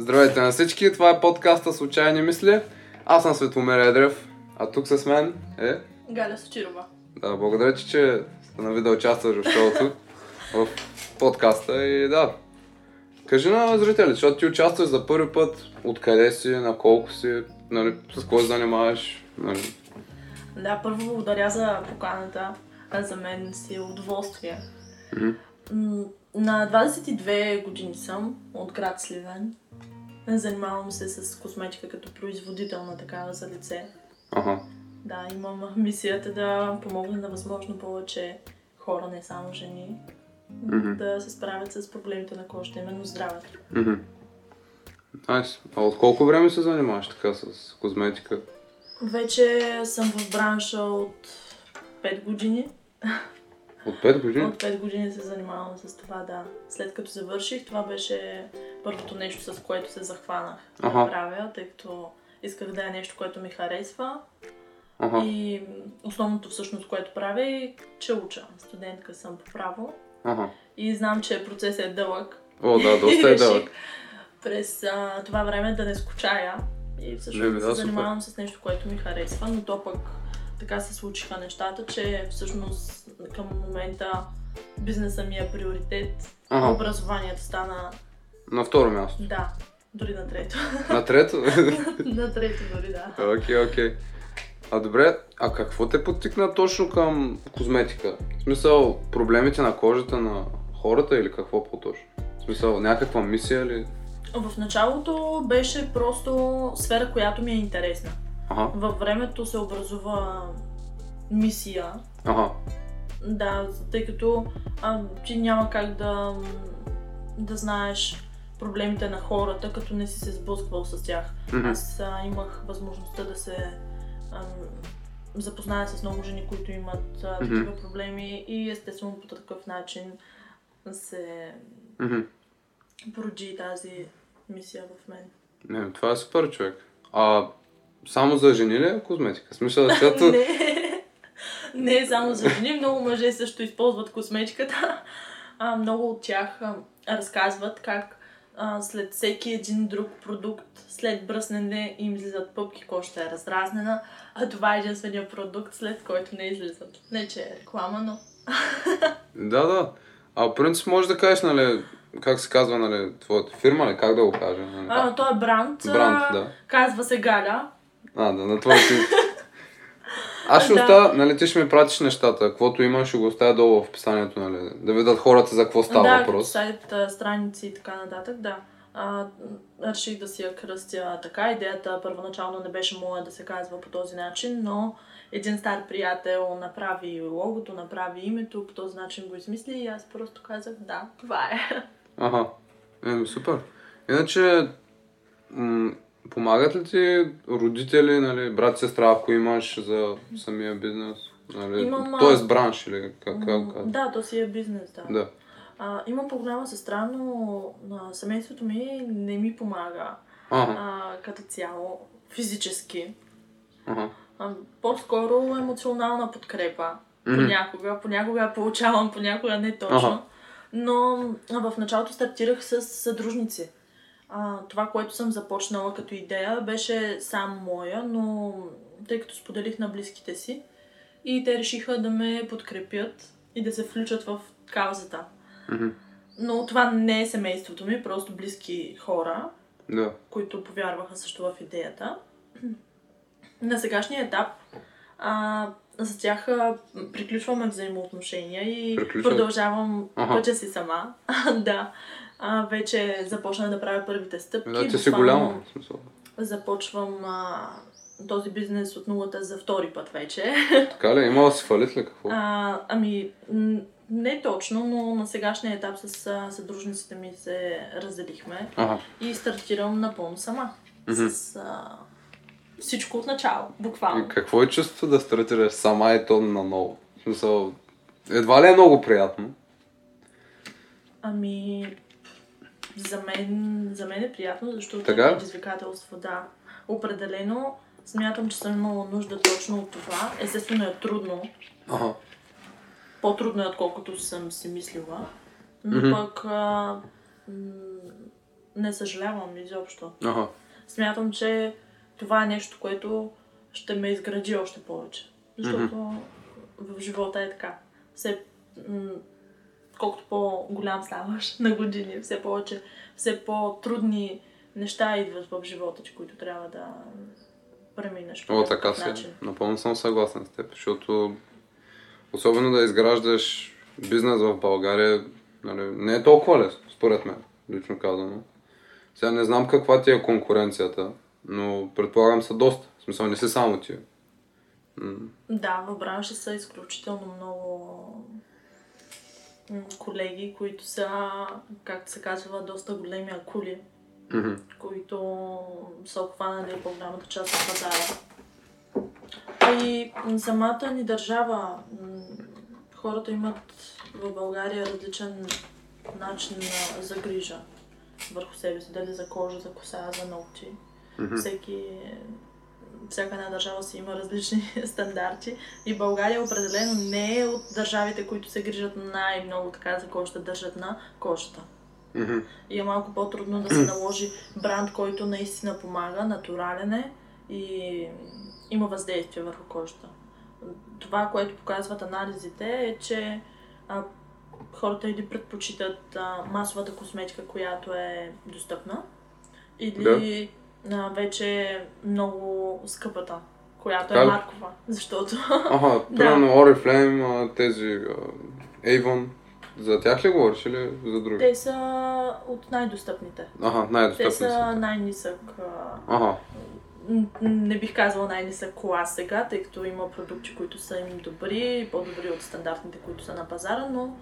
Здравейте на всички, това е подкаста Случайни мисли. Аз съм Светломир Едрев, а тук с мен е... Галя Сочирова. Да, благодаря ти, че сте нави да участваш в шоуто, в подкаста и да. Кажи на зрители, защото ти участваш за първи път, откъде си, на колко си, нали, с кой занимаваш, нали. Да, първо благодаря за поканата. А За мен си удоволствие. Мгм. На 22 години съм от град Сливен. Занимавам се с косметика като производител на такава за лице. Ага. Да, имам мисията да помогна на възможно повече хора, не само жени, Мгм. да се справят с проблемите на кожата, именно здравето. Мгм. Найс. А от колко време се занимаваш така с козметика? Вече съм в бранша от 5 години. От 5 години? От 5 години се занимавам с това, да. След като завърших, това беше първото нещо, с което се захванах Аха. да правя, тъй като исках да е нещо, което ми харесва. Ага. И основното всъщност, което правя е, че уча. Студентка съм по право Ага. и знам, че процесът е дълъг. О, да, доста е дълъг. През а, това време да не скучая и всъщност да се занимавам с нещо, което ми харесва, но то пък така се случиха нещата, че всъщност към момента бизнеса ми е приоритет, Ага. образованието стана, На второ място. да, дори на трето. На трето? на трето дори, да. Окей, окей. А добре, а какво те подтикна точно към козметика? В смисъл, проблемите на кожата на хората или какво по-точно? В смисъл, някаква мисия ли? В началото беше просто сфера, която ми е интересна. Ага, Във времето се образува мисия, ага, Да, тъй като а, ти няма как да, да знаеш проблемите на хората, като не си се сблъсквал с тях. мгм, Аз а, имах възможността да се ам, запозная с много жени, които имат а, такива проблеми и естествено по такъв начин се мгм. породи тази мисия в мен. Не, това е супер човек. А само за жени ли е козметика? Смисъл, защото... не, не само за жени, много мъже също използват косметиката. А, много от тях а, разказват как а, след всеки един друг продукт, след бръснене им излизат пъпки, кожата е разразнена, а това е единствения продукт, след който не излизат. Не, че е реклама, но... Да, да. А принцип може да кажеш, нали, как се казва, нали, твоята фирма, ли, как да го кажа? Нали? А, той е бранд. Бранд, да. Казва се Галя. А, да, на твоя си. Аз ще Да. оставя, нали, ти ще ми пратиш нещата. Каквото имам, ще го оставя долу в описанието, нали, да видят хората за какво става да, въпрос. сайт, а, страници и така нататък, да. А, реших да си я кръстя така. Идеята първоначално не беше моя да се казва по този начин, но един стар приятел направи логото, направи името, по този начин го измисли и аз просто казах да, това е. Аха. Еми, супер. Иначе, м- помагат ли ти родители, нали, брат, сестра, ако имаш за самия бизнес? Нали, Имам, а- Тоест бранш или как, как казваш? да, то си е бизнес, да. Да. А, имам по-голяма сестра, но на семейството ми не ми помага Ага, а, като цяло физически. ага. А, по-скоро емоционална подкрепа. Мгм. Понякога, понякога я получавам, понякога не точно. Аха. Но а, в началото стартирах с съдружници. А, това, което съм започнала като идея, беше само моя, но тъй като споделих на близките си и те решиха да ме подкрепят и да се включат в каузата. Мгм. Но това не е семейството ми, просто близки хора, Да. които повярваха също в идеята. На сегашния етап а, за тях приключваме взаимоотношения и Приключвате? продължавам Аха. пътя си сама. да. А, вече започнах да правя първите стъпки. Да, ти си голяма. Започвам а, този бизнес от нулата за втори път вече. Така ли? Имала си фалит ли какво? А, ами, не точно, но на сегашния етап с съдружниците ми се разделихме Ага. и стартирам напълно сама. С а, всичко от начало, буквално. И какво е чувството да стартираш сама и то на ново? В смисъл, едва ли е много приятно? Ами, за мен, за мен е приятно, защото Така е предизвикателство, да. Определено смятам, че съм имала нужда точно от това. Естествено е трудно. Ага. По-трудно е, отколкото съм си мислила. Но Мгм. пък а, м- не съжалявам изобщо. Ага. Смятам, че това е нещо, което ще ме изгради още повече. Защото в живота е така. Все, м- колкото по-голям ставаш на години, все повече, все по-трудни неща идват в живота ти, които трябва да преминеш. О, така си. начин. Напълно съм съгласен с теб, защото особено да изграждаш бизнес в България, нали, не е толкова лесно, според мен, лично казано. Сега не знам каква ти е конкуренцията, но предполагам са доста. В смисъл не си само ти. М, Да, в бранша са изключително много колеги, които са, както се казва, доста големи акули, мгм. които са обхванали по-голямата част от пазара. И самата ни държава, хората имат в България различен начин на за грижа върху себе си, дали за кожа, за коса, за ногти. Мгм. Всеки, всяка една държава си има различни стандарти и България определено не е от държавите, които се грижат най-много така за кожата, държат на кожата. Мгм. И е малко по-трудно да се наложи бранд, който наистина помага, натурален е и има въздействие върху кожата. Това, което показват анализите е, че а, хората или предпочитат а, масовата косметика, която е достъпна, или а, вече много скъпата, която Така е ли? маркова. Защото Ага, примерно Oriflame, а, тези Avon, за тях ли говориш или за други? те са от най-достъпните. Ага, Те най-достъпни са най-нисък а, Ага, М, не бих казала най-нисък клас сега, тъй като има продукти, които са им добри, по-добри от стандартните, които са на пазара, но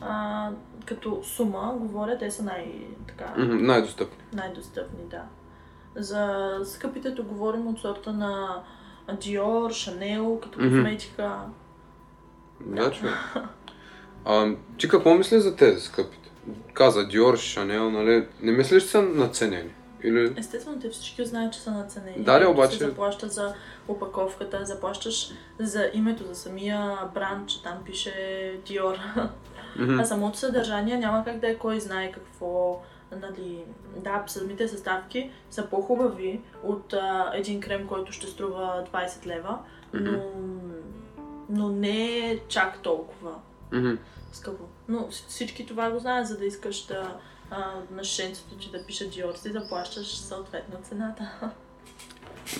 а, като сума, говоря, те са най- така, мгм, най-достъпни. най-достъпни, да. За скъпите то говорим от сорта на Dior, Chanel, като Мгм. косметика. Да, човек. А, ти какво мислиш за тези скъпите? Каза Dior, Chanel, нали? Не мислиш, че са наценени? Или... Естествено, те всички знаят, че са наценени. Да, ли, обаче- Се заплаща за опаковката, заплащаш за името, за самия бранд, че там пише Dior. Мгм. А самото съдържание няма как да е кой знае какво. Нали, да, самите съставки са по-хубави от а, един крем, който ще струва 20 лева, но, но не е чак толкова скъпо. Но вс- всички това го знаят, за да искаш да а, на шенцето ти да пише Dior, си да плащаш съответно цената.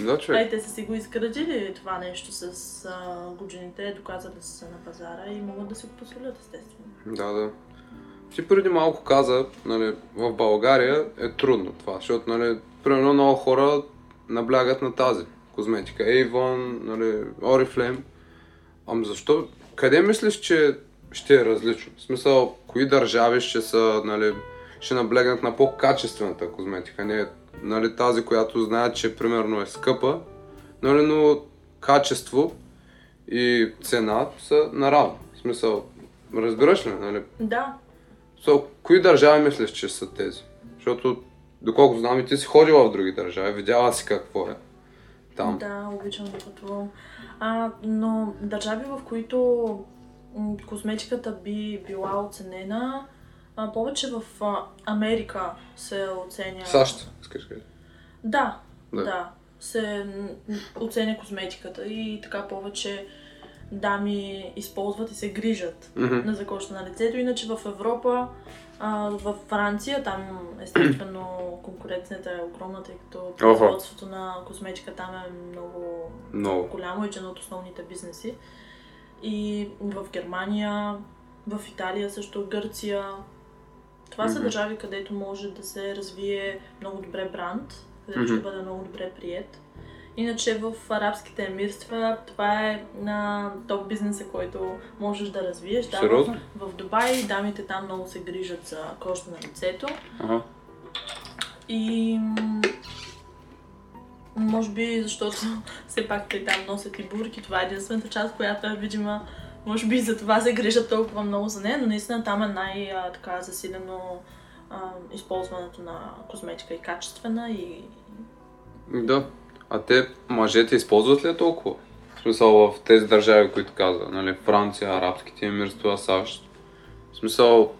Да, човек. и те са си го изградили това нещо с а, годините, доказали са на пазара и могат да си го позволят, естествено. Да, да. Ти преди малко каза, нали, в България е трудно това, защото, нали, примерно много хора наблягат на тази козметика. Avon, нали, Oriflame. Ам защо? Къде мислиш, че ще е различно? В смисъл, кои държави ще са, нали, ще наблегнат на по-качествената козметика, не нали, тази, която знаят, че примерно е скъпа, нали, но качество и цена са наравно. В смисъл, разбираш ли, нали? Да, So, кои държави мислиш, че са тези? Защото, доколко знам и ти си ходила в други държави, видяла си какво е там. Да, обичам да пътувам. А, но държави, в които косметиката би била оценена, а, повече в а, Америка се оценя. САЩ, искаш да? Да, Да. Се оценя косметиката и така повече дами използват и се грижат Мгм. на закошта на лицето. Иначе в Европа, а, в Франция, там естествено конкуренцията е огромна, тъй като производството на косметика там е много Много. голямо и че едно от основните бизнеси. И в Германия, в Италия също, Гърция. Това са Мгм. държави, където може да се развие много добре бранд, където Мгм. ще бъде много добре прият. Иначе в арабските емирства това е на топ бизнеса, който можеш да развиеш. Да, в, Сериозно? в Дубай дамите там много се грижат за кожата на лицето. Ага. И може би защото все пак те там носят и бурки, това е единствената част, която е видима. Може би за това се грижат толкова много за нея, но наистина там е най-така засилено а, използването на козметика и качествена и Да. А те, мъжете, използват ли толкова? В смисъл в тези държави, които каза, нали, Франция, арабските емирства, САЩ. В смисъл,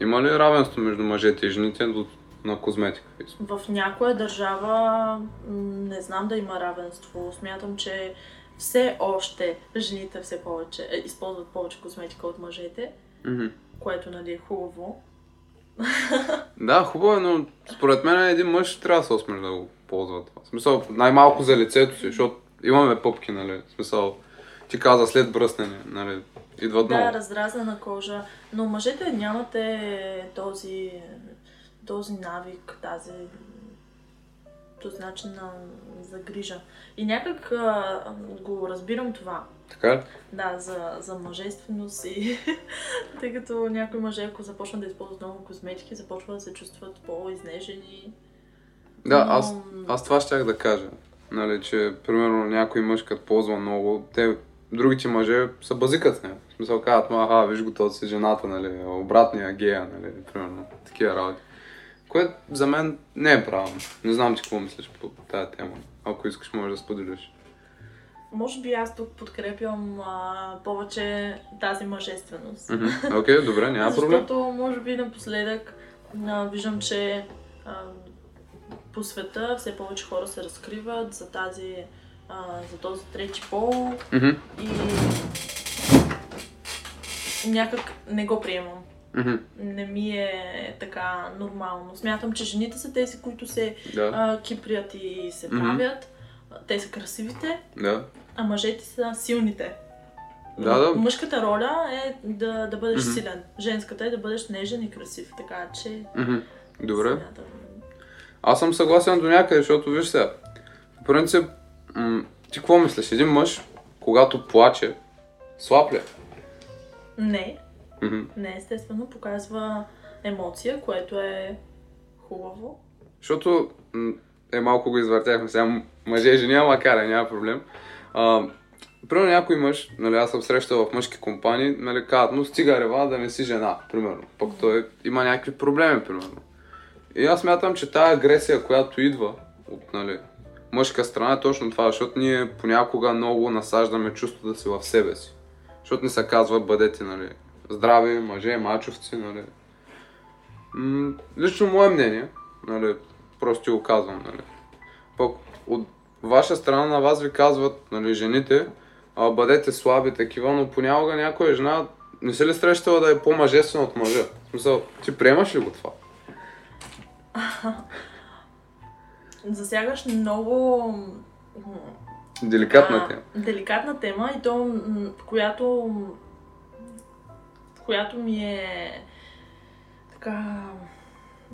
има ли равенство между мъжете и жените до на козметика. В някоя държава не знам да има равенство. Смятам, че все още жените все повече е, използват повече козметика от мъжете, Мгм. което нали е хубаво. Да, хубаво е, но според мен един мъж трябва да се осмели да го ползва това. В смисъл, най-малко за лицето си, защото имаме пъпки, нали? В смисъл, ти каза след бръснене, нали? Идват Да, много. разразена кожа. Но мъжете нямате този, този навик, тази този начин на загрижа. И някак а, го разбирам това. Така? Да, за, за мъжественост и тъй като някои мъже, ако започнат да използват много козметики, започват да се чувстват по-изнежени. Да, аз, аз това щях да кажа. Нали, че, примерно, някой мъж, като ползва много, те, другите мъже се базикат с него. В смисъл казват, аха, виж го, този си жената, нали, обратния гея, нали, примерно, такива работи. Което за мен не е правилно. Не знам ти какво мислиш по тази тема. Ако искаш, можеш да споделиш. Може би аз тук подкрепям а, повече тази мъжественост. Окей, добре, няма проблем. Защото, може би, напоследък а, виждам, че а, по света все повече хора се разкриват за тази а, за този трети пол Мгм, и някак не го приемам. мгм, Не ми е така нормално. Смятам, че жените са тези, които се Да, а, кипрят и се Мгм. правят. Те са красивите, да. а мъжете са силните. Да, да. Мъжката роля е да, да бъдеш Мгм. силен. Женската е да бъдеш нежен и красив. Така че. Мгм. Добре. смятам. Аз съм съгласен до някъде, защото виж сега, по принцип, м- ти какво мислиш? Един мъж, когато плаче, слаб ли? е? Не, Мгм. не естествено. Показва емоция, което е хубаво. Защото е малко го извъртяхме сега мъже и жени, ама кара, няма проблем. А, примерно някой мъж, нали, аз съм срещал в мъжки компании, нали, казват, но стига рева да не си жена, примерно. Пък той има някакви проблеми, примерно. И аз мятам, че тази агресия, която идва от нали, мъжка страна е точно това, защото ние понякога много насаждаме чувството да си в себе си. Защото ни се казва, бъдете нали, здрави, мъже, мачовци, нали. М- лично мое мнение, нали, просто ти го казвам, нали. Пък от ваша страна на вас ви казват, нали, жените, а, бъдете слаби такива, но понякога някоя жена не се ли срещала да е по-мъжествена от мъжа? В смисъл, ти приемаш ли го това? Засягаш много Деликатна тема. Деликатна тема и то, която, която ми е така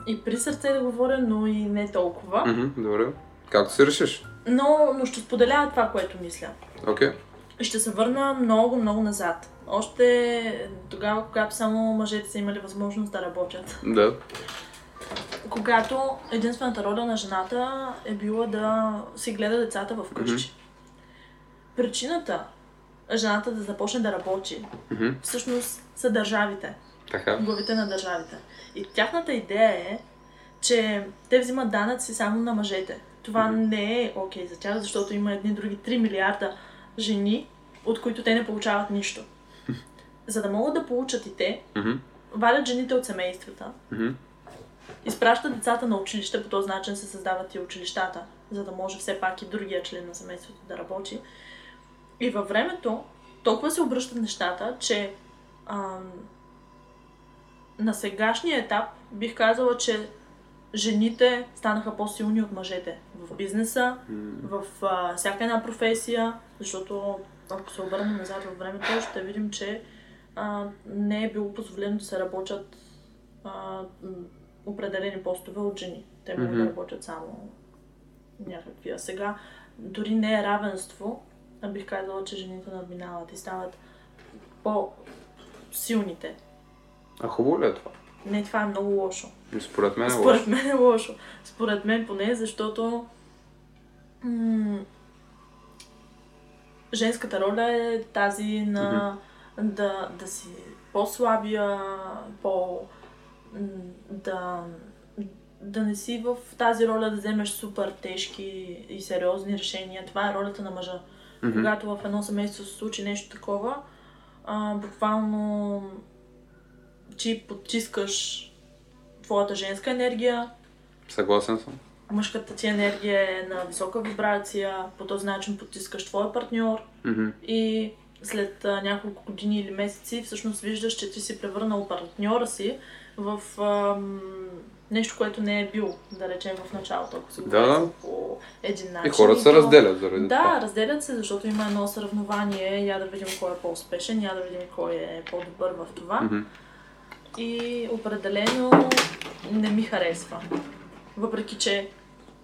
и при сърце да говоря, но и не толкова. Мгм, добре. Както си решиш. Но, но ще споделя това, което мисля. Окей. И ще се върна много, много назад. Още тогава, когато само мъжете са имали възможност да работят. Да. Когато единствената роля на жената е била да си гледа децата в къщи. Причината жената да започне да работи Мгм. всъщност са държавите, Така. главите на държавите. И тяхната идея е, че те взимат данъци само на мъжете. Това не е окей за тях, защото има едни други 3 милиарда жени, от които те не получават нищо. За да могат да получат и те, Мгм. валят жените от семействата, Мгм. Изпращат децата на училище, по този начин се създават и училищата, за да може все пак и другия член на семейството да работи. И във времето толкова се обръщат нещата, че ам, на сегашния етап бих казала, че жените станаха по-силни от мъжете в бизнеса, в а, всяка една професия, защото ако се обърнем назад във времето, ще видим, че а, не е било позволено да се работят а, определени постове от жени. Те могат да Мгм. работят само някакви. А сега дори не е равенство, а бих казала, че жените надминават и стават по-силните. А хубаво ли е това? Не, това е много лошо. И Според мен е Според лошо. мен е лошо. Според мен поне, защото м- женската роля е тази на да, да си по-слабия, по... да, да не си в тази роля да вземеш супер тежки и сериозни решения. Това е ролята на мъжа. Мгм. Когато в едно семейство се случи нещо такова, а, буквално ти потискаш твоята женска енергия Съгласен съм. Мъжката ти енергия е на висока вибрация, по този начин потискаш твоя партньор Мгм. и след а, няколко години или месеци всъщност виждаш, че ти си превърнал партньора си в ам, нещо, което не е бил, да речем, в началото, ако се Да, да. по един начин. И хората се разделят заради Да, това. разделят се, защото има едно съревнование, я да видим кой е по-успешен, я да видим кой е по-добър в това. Мгм. И определено не ми харесва. Въпреки, че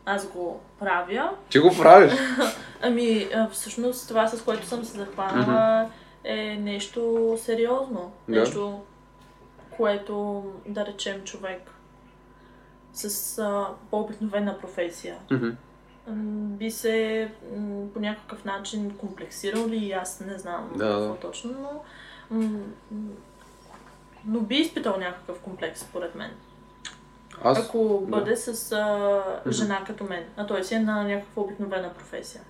аз го правя, Ти го правиш. Ами, всъщност това, с което съм се захванала, е нещо сериозно. Да. Нещо, което, да речем, човек с а, по-обикновена професия м, би се м, по някакъв начин комплексирал ли, аз не знам Да, какво да. точно, но, м, но би изпитал някакъв комплекс, според мен. Аз... Ако да. бъде с а, жена като мен, а той си е на някаква обикновена професия.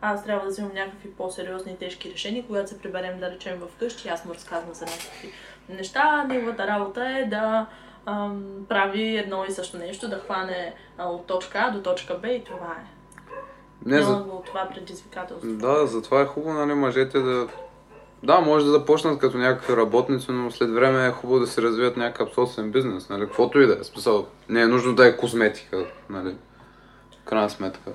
Аз трябва да взимам някакви по-сериозни и тежки решения, когато се приберем да речем в къщи, аз му разказвам за някакви неща. Неговата работа е да ам, прави едно и също нещо, да хване а, от точка А до точка Б и това е. Не, Няма за... го това предизвикателство. Да, затова е хубаво, нали, мъжете да... Да, може да започнат като някакви работници, но след време е хубаво да се развият някакъв собствен бизнес, нали, каквото и да е. Смисъл, не е нужно да е козметика, нали, крайна сметка.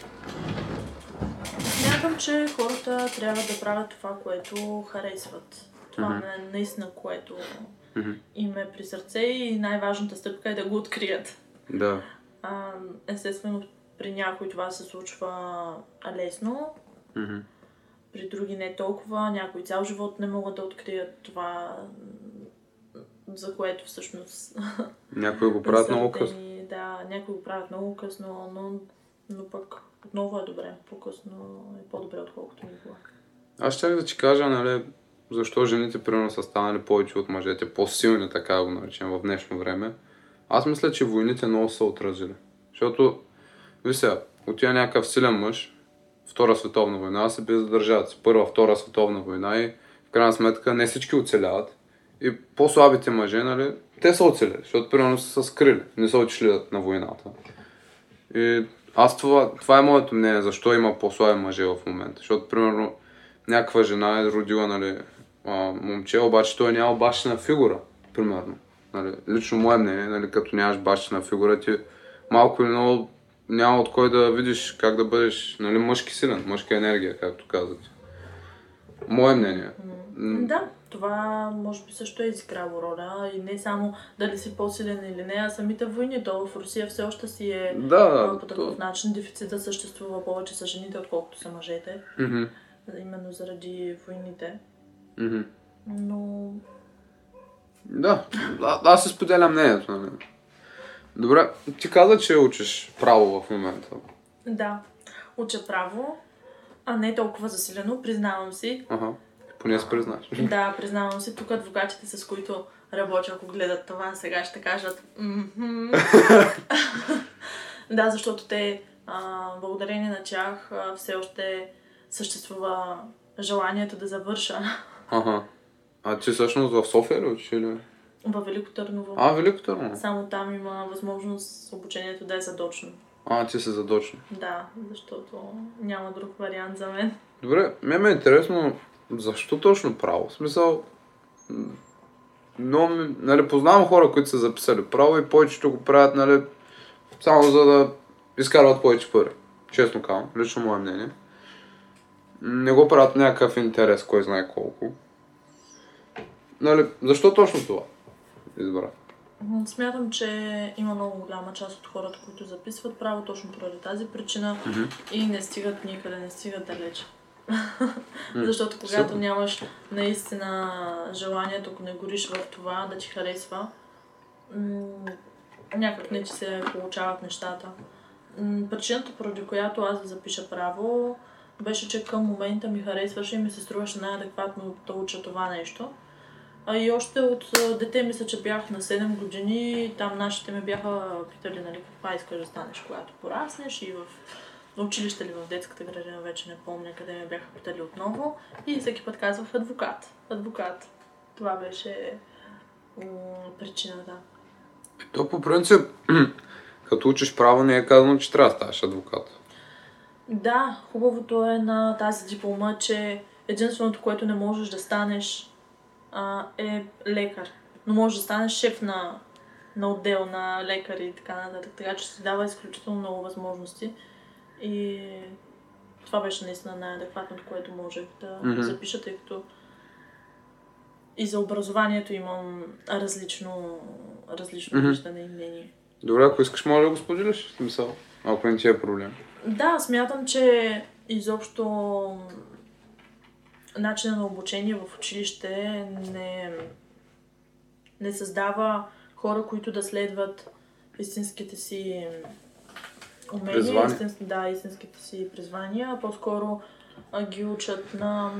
Смятам, че хората трябва да правят това, което харесват. Това Мгм. е наистина, което Мгм. им е при сърце и най-важната стъпка е да го открият. Да. А, естествено, при някой това се случва лесно, Мгм. при други не толкова. Някои цял живот не могат да открият това, за което всъщност Някои го правят много късно. Да, някои го правят много късно, но, но пък отново е добре. По-късно е по-добре, отколкото никога. Аз ще да ти кажа, нали, защо жените примерно са станали повече от мъжете, по-силни, така го наречем, в днешно време. Аз мисля, че войните много са отразили. Защото, ви сега, отива някакъв силен мъж, Втора световна война, се бие за държавата. Първа, Втора световна война и в крайна сметка не всички оцеляват. И по-слабите мъже, нали, те са оцелели, защото примерно са скрили, не са отишли на войната. И аз това, това е моето мнение, защо има по-слаби мъже в момента. Защото, примерно, някаква жена е родила, нали, а, момче, обаче той няма бащина фигура, примерно. Нали, лично мое мнение, нали, като нямаш бащина фигура, ти малко или много няма от кой да видиш как да бъдеш нали, мъжки силен, мъжка енергия, както казвате. Мое мнение. М, Да, това може би също е изиграло роля и не само дали си по-силен или не, а самите войни. То в Русия все още си е Да, по то- такъв начин дефицита съществува повече са жените, отколкото са мъжете, Мгм, именно заради войните. Но Да, а, аз се споделям мнението. Нали. Добре, ти каза, че учиш право в момента. да, уча право, а не толкова засилено, признавам си. Ага, поне се признаш. Да, признавам си, тук адвокатите, с които работя, ако гледат това, сега ще кажат. Да, защото те, а, благодарение на тях, а, все още съществува желанието да завърша Ага. А ти всъщност в София ли учиш или? във Велико Търново. А, Велико Търново. Само там има възможност обучението да е задочно. А, ти си задочно. Да, защото няма друг вариант за мен. Добре, ме ме е интересно, защо точно право? В смисъл, но, нали, познавам хора, които са записали право и повечето го правят, нали, само за да изкарват повече пари. Честно казвам, лично мое мнение. Не го правят някакъв интерес, кой знае колко. Нали, защо точно това избра? Смятам, че има много голяма част от хората, които записват право точно поради тази причина Мгм. и не стигат никъде, не стигат далеч. М, Защото когато супер. нямаш наистина желанието, ако не гориш в това да ти харесва, м, някак не ти се получават нещата. М, Причината, поради която аз да запиша право, беше, че към момента ми харесваше и ми се струваше най-адекватно да уча това нещо. А и още от дете мисля, че бях на 7 години, там нашите ме бяха питали, нали, каква искаш да станеш, когато пораснеш и в училище или в детската градина, вече не помня къде ме бяха питали отново. И всеки път казвах адвокат. Адвокат. Това беше причината. То по принцип, Като учиш право не е казано, че трябва да ставаш адвокат. Да, хубавото е на тази диплома, че единственото, което не можеш да станеш а, е лекар. Но можеш да станеш шеф на, на отдел на лекари и така нататък. Така че си дава изключително много възможности. И това беше наистина най-адекватното, което можех да Мгм. запиша, тъй като и за образованието имам различно, различно Мгм. виждане и мнение. Добре, ако искаш, може да го споделиш. Смисъл, ако не ти е проблем. Да, смятам, че изобщо начина на обучение в училище не, не създава хора, които да следват истинските си умения, истински, да, истинските си призвания, а по-скоро ги учат на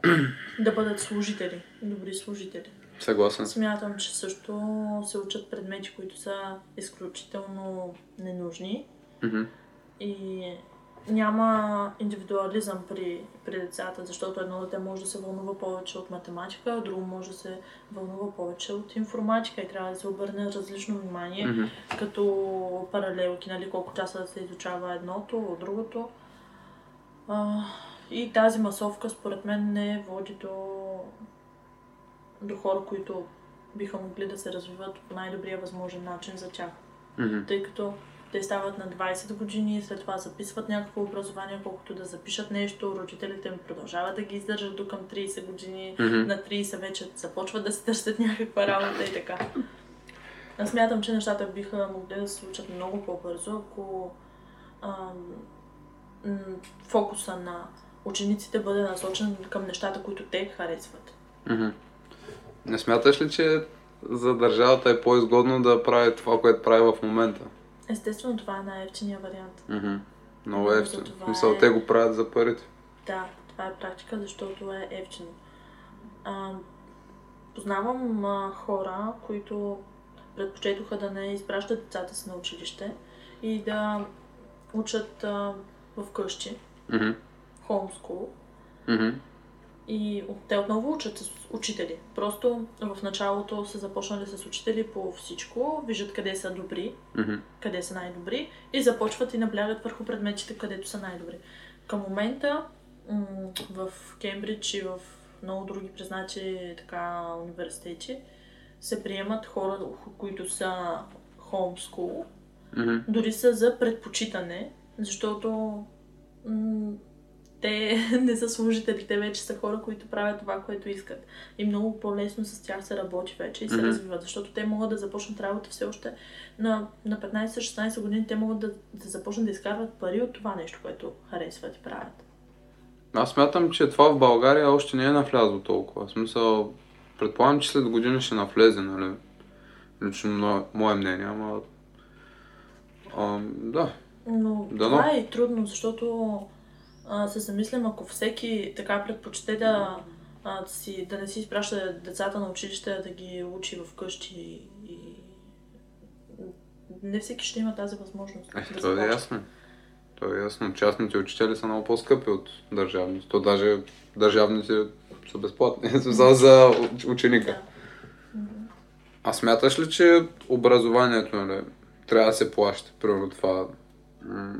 да бъдат служители, добри служители. Съгласен. Смятам, че също се учат предмети, които са изключително ненужни Мгм. и няма индивидуализъм при, при децата, защото едно дете може да се вълнува повече от математика, а друго може да се вълнува повече от информатика и трябва да се обърне различно внимание, Мгм. като паралелки, нали, колко часа да се изучава едното от другото. А, и тази масовка, според мен, не води до, до хора, които биха могли да се развиват по най-добрия възможен начин за тях Мгм. тъй като те стават на 20 години, след това записват някакво образование, колкото да запишат нещо, родителите им продължават да ги издържат до към 30 години, Мгм. на 30 вече започват да се търсят някаква работа и така. Аз смятам, че нещата биха могли да се случат много по-бързо, ако ам, фокуса на учениците бъде насочен към нещата, които те харесват. Мгм. Не смяташ ли, че за държавата е по-изгодно да прави това, което прави в момента? Естествено, това е най-ефтиният вариант. Мгм. Много е ефтино. В Смисъл, е- те го правят за парите. Да, това е практика, защото е ефтино. А, познавам а, хора, които предпочетоха да не изпращат децата си на училище и да учат а, в къщи, Мгм. homeschool, Мгм. И те отново учат с учители. Просто в началото са започнали с учители по всичко, виждат къде са добри, Мгм. къде са най-добри и започват и наблягат върху предметите, където са най-добри. Към момента в Кембридж и в много други признати така университети се приемат хора, които са homeschool, Мгм. дори са за предпочитане, защото те не са служители, те вече са хора, които правят това, което искат. И много по-лесно с тях се работи вече и се Мгм. развиват, защото те могат да започнат работа все още на, на 15-16 години, те могат да, да започнат да изкарват пари от това нещо, което харесват и правят. Аз смятам, че това в България още не е навлязло толкова. В смисъл, предполагам, че след години ще навлезе, нали? Лично мо- мое мнение, ама... А, да. Но Да, това е и трудно, защото а, се замислям, ако всеки така предпочете да, а, си, да не си изпраща децата на училище, да ги учи вкъщи и не всеки ще има тази възможност. Е, да това е ясно. То е ясно. Частните учители са много по-скъпи от държавните. То даже държавните са безплатни. За уч- ученика. Да. А смяташ ли, че образованието нали, трябва да се плаща? Примерно това м,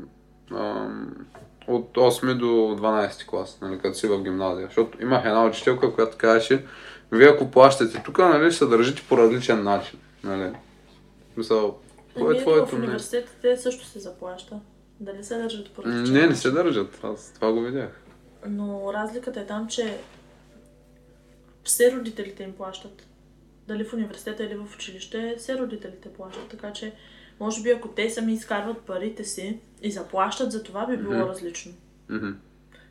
от 8 до 12 клас, нали, като си в гимназия. Защото имах една учителка, която казваше, вие ако плащате тук, нали, се държите по различен начин. Нали. В Смисъл, кое е твоето в университетите също се заплаща. Дали се държат по различен Не, не се държат. Аз това го видях. Но разликата е там, че все родителите им плащат. Дали в университета или в училище, все родителите плащат. Така че, може би ако те сами изкарват парите си и заплащат за това, би било Мгм. различно. Мгм.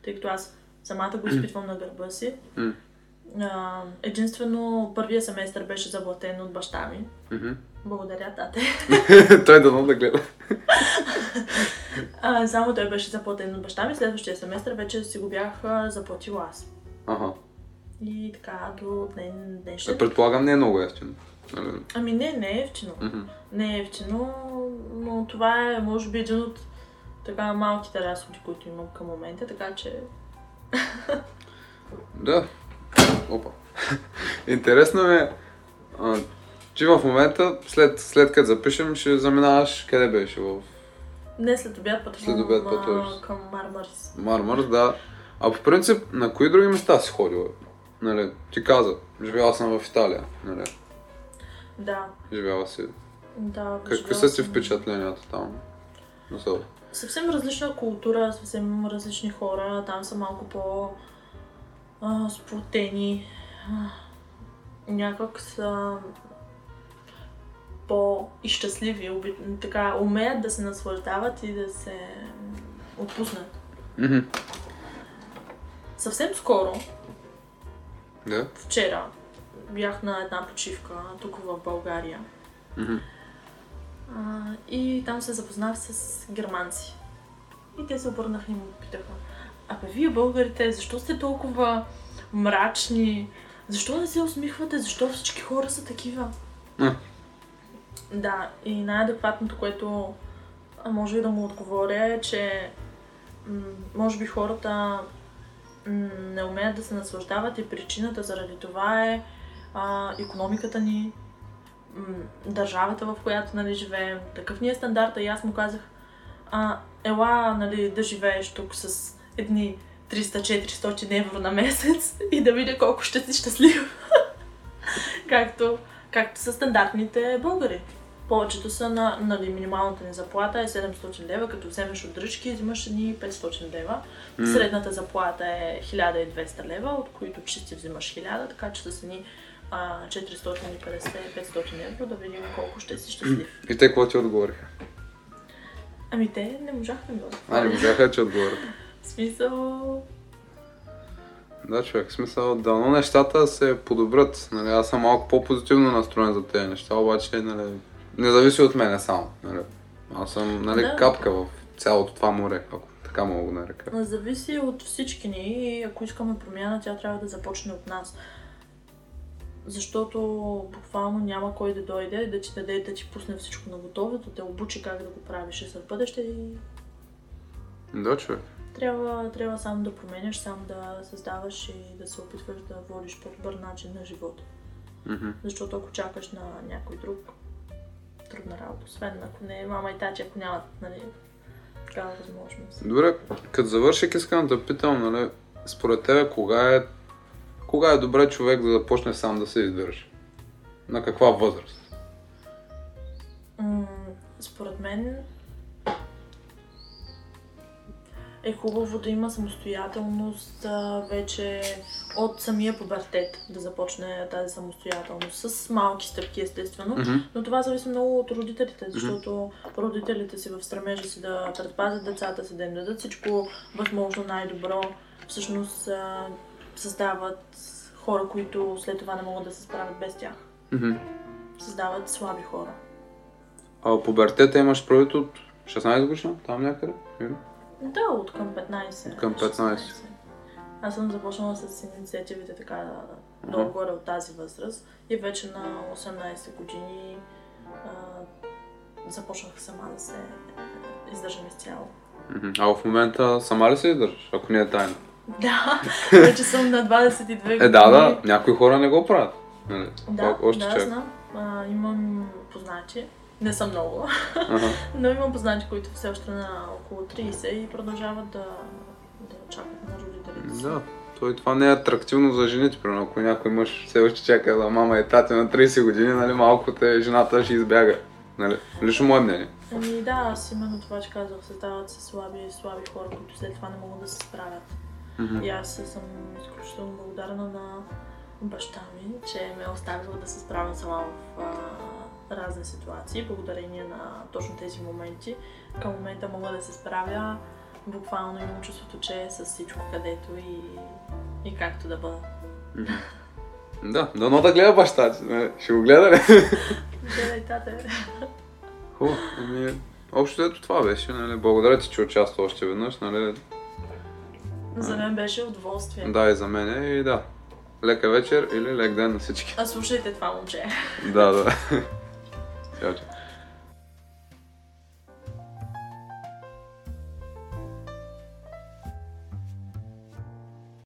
Тъй като аз самата го изпитвам на гърба си. М. А, единствено, първия семестър беше заплатен от баща ми. Мгм. Благодаря, тате. Той дано да гледа. А, само той беше заплатен от баща ми. Следващия семестър вече си го бях заплатила аз. Ага. И така до ден днешен. Е, Предполагам не е много ефтино. Нали? Ами не, не е ефтино. Мгм. Не е ефтино, но това е, може би, един от така малките разходи, които имам към момента, така че Да. Опа. Интересно е, а, Ти в момента, след, след като запишем, ще заминаваш къде беше? В Не след обяд пътувам След обяд пътуваш. към Мармарис. Мармарс, да. А по принцип, на кои други места си ходила? Нали, ти каза, живяла съм в Италия. Нали, Да, живяла си. да. Какви са си впечатленията там? На? Съвсем различна култура, съвсем различни хора. Там са малко по а, сплотени. А, някак са по-изщастливи. оби- Така, умеят да се наслаждават и да се отпуснат. Мгм. Съвсем скоро, Да? вчера, бях на една почивка тук в България. Мгм. А, и там се запознах с германци. И те се обърнаха и му питаха, абе вие българите, защо сте толкова мрачни? Защо не се усмихвате? Защо всички хора са такива? А. Да, и най-адекватното, което може да му отговоря е, че м- може би хората м- не умеят да се наслаждават и причината заради това е а, економиката ни, м, държавата, в която нали, живеем. Такъв ни е стандарта и аз му казах, а, ела нали, да живееш тук с едни 300-400 евро на месец и да видя колко ще си щастлив. както, както са стандартните българи. Повечето са на, нали, минималната ни заплата е 700 лева, като вземеш от дръжки, взимаш ни 500 лева. Средната заплата е 1200 лева, от които чисти взимаш 1000, така че с ни 450-500 евро да видим колко ще си щастлив. И те какво ти отговориха? Ами те не можаха да ми А, не отговорят. можаха, че отговорят. Смисъл... Да, човек, смисъл, дано нещата се подобрят. Нали, аз съм малко по-позитивно настроен за тези неща, обаче нали, не зависи от мене само. Нали. Аз съм нали, Да. капка в цялото това море, ако така мога го нарека. Зависи от всички ни и ако искаме промяна, тя трябва да започне от нас. Защото буквално няма кой да дойде да ти даде да ти пусне всичко на готово, да те обучи как да го правиш за бъдеще и Да, човек. трябва, трябва сам да променяш, сам да създаваш и да се опитваш да водиш по-добър начин на живота. Мгм. Защото ако чакаш на някой друг, трудна работа. Освен ако не е мама и тачи, ако нямат нали, такава възможност. Добре, като завърших искам да питам, нали, според тебе кога е, кога е добре човек да започне сам да се издържа? На каква възраст? М, според мен е хубаво да има самостоятелност а, вече от самия пубертет да започне тази самостоятелност. С малки стъпки, естествено. Мгм. Но това зависи много от родителите, защото родителите си в стремежа си да предпазят децата си, да им дадат всичко възможно най-добро, всъщност а, създават хора, които след това не могат да се справят без тях. Мгм. Създават слаби хора. А пубертета имаш предвид от 16 годишна? Там някъде? Да, от към 15. От към 15. 16. Аз съм започнала с инициативите така много горе от тази възраст и вече на 18 години а, започнах сама да се издържам изцяло. А в момента сама ли се издържаш, ако не е тайна? Да, вече съм на 22 години. Е, да, да, някои хора не го правят. Нали? Да, Пак още да, чак. знам. А, имам познати, не съм много, Ага. но имам познати, които все още на около 30 и продължават да, да чакат на родителите си. Да, той това не е атрактивно за жените, примерно ако някой мъж все още чака да мама и тати на 30 години, нали, малко те жената ще избяга. Нали? Лично мое мнение. Ами да, аз именно това, че казах, създават се слаби, слаби хора, които след това не могат да се справят. Мгм. И аз съм изключително благодарна на баща ми, че ме е оставил да се справя сама в а, разни ситуации, благодарение на точно тези моменти. Към момента мога да се справя, буквално имам чувството, че е с всичко където и, и както да бъда. Да, дано да гледа баща? Ще го гледа ли? Гледай, тате. Хубаво. Ами, общо ето това беше. Нали? Благодаря ти, че участва още веднъж. Нали? За мен беше удоволствие. Да, и за мен и да. Лека вечер или лек ден на всички. А слушайте това момче. Да, да. Чао, чао.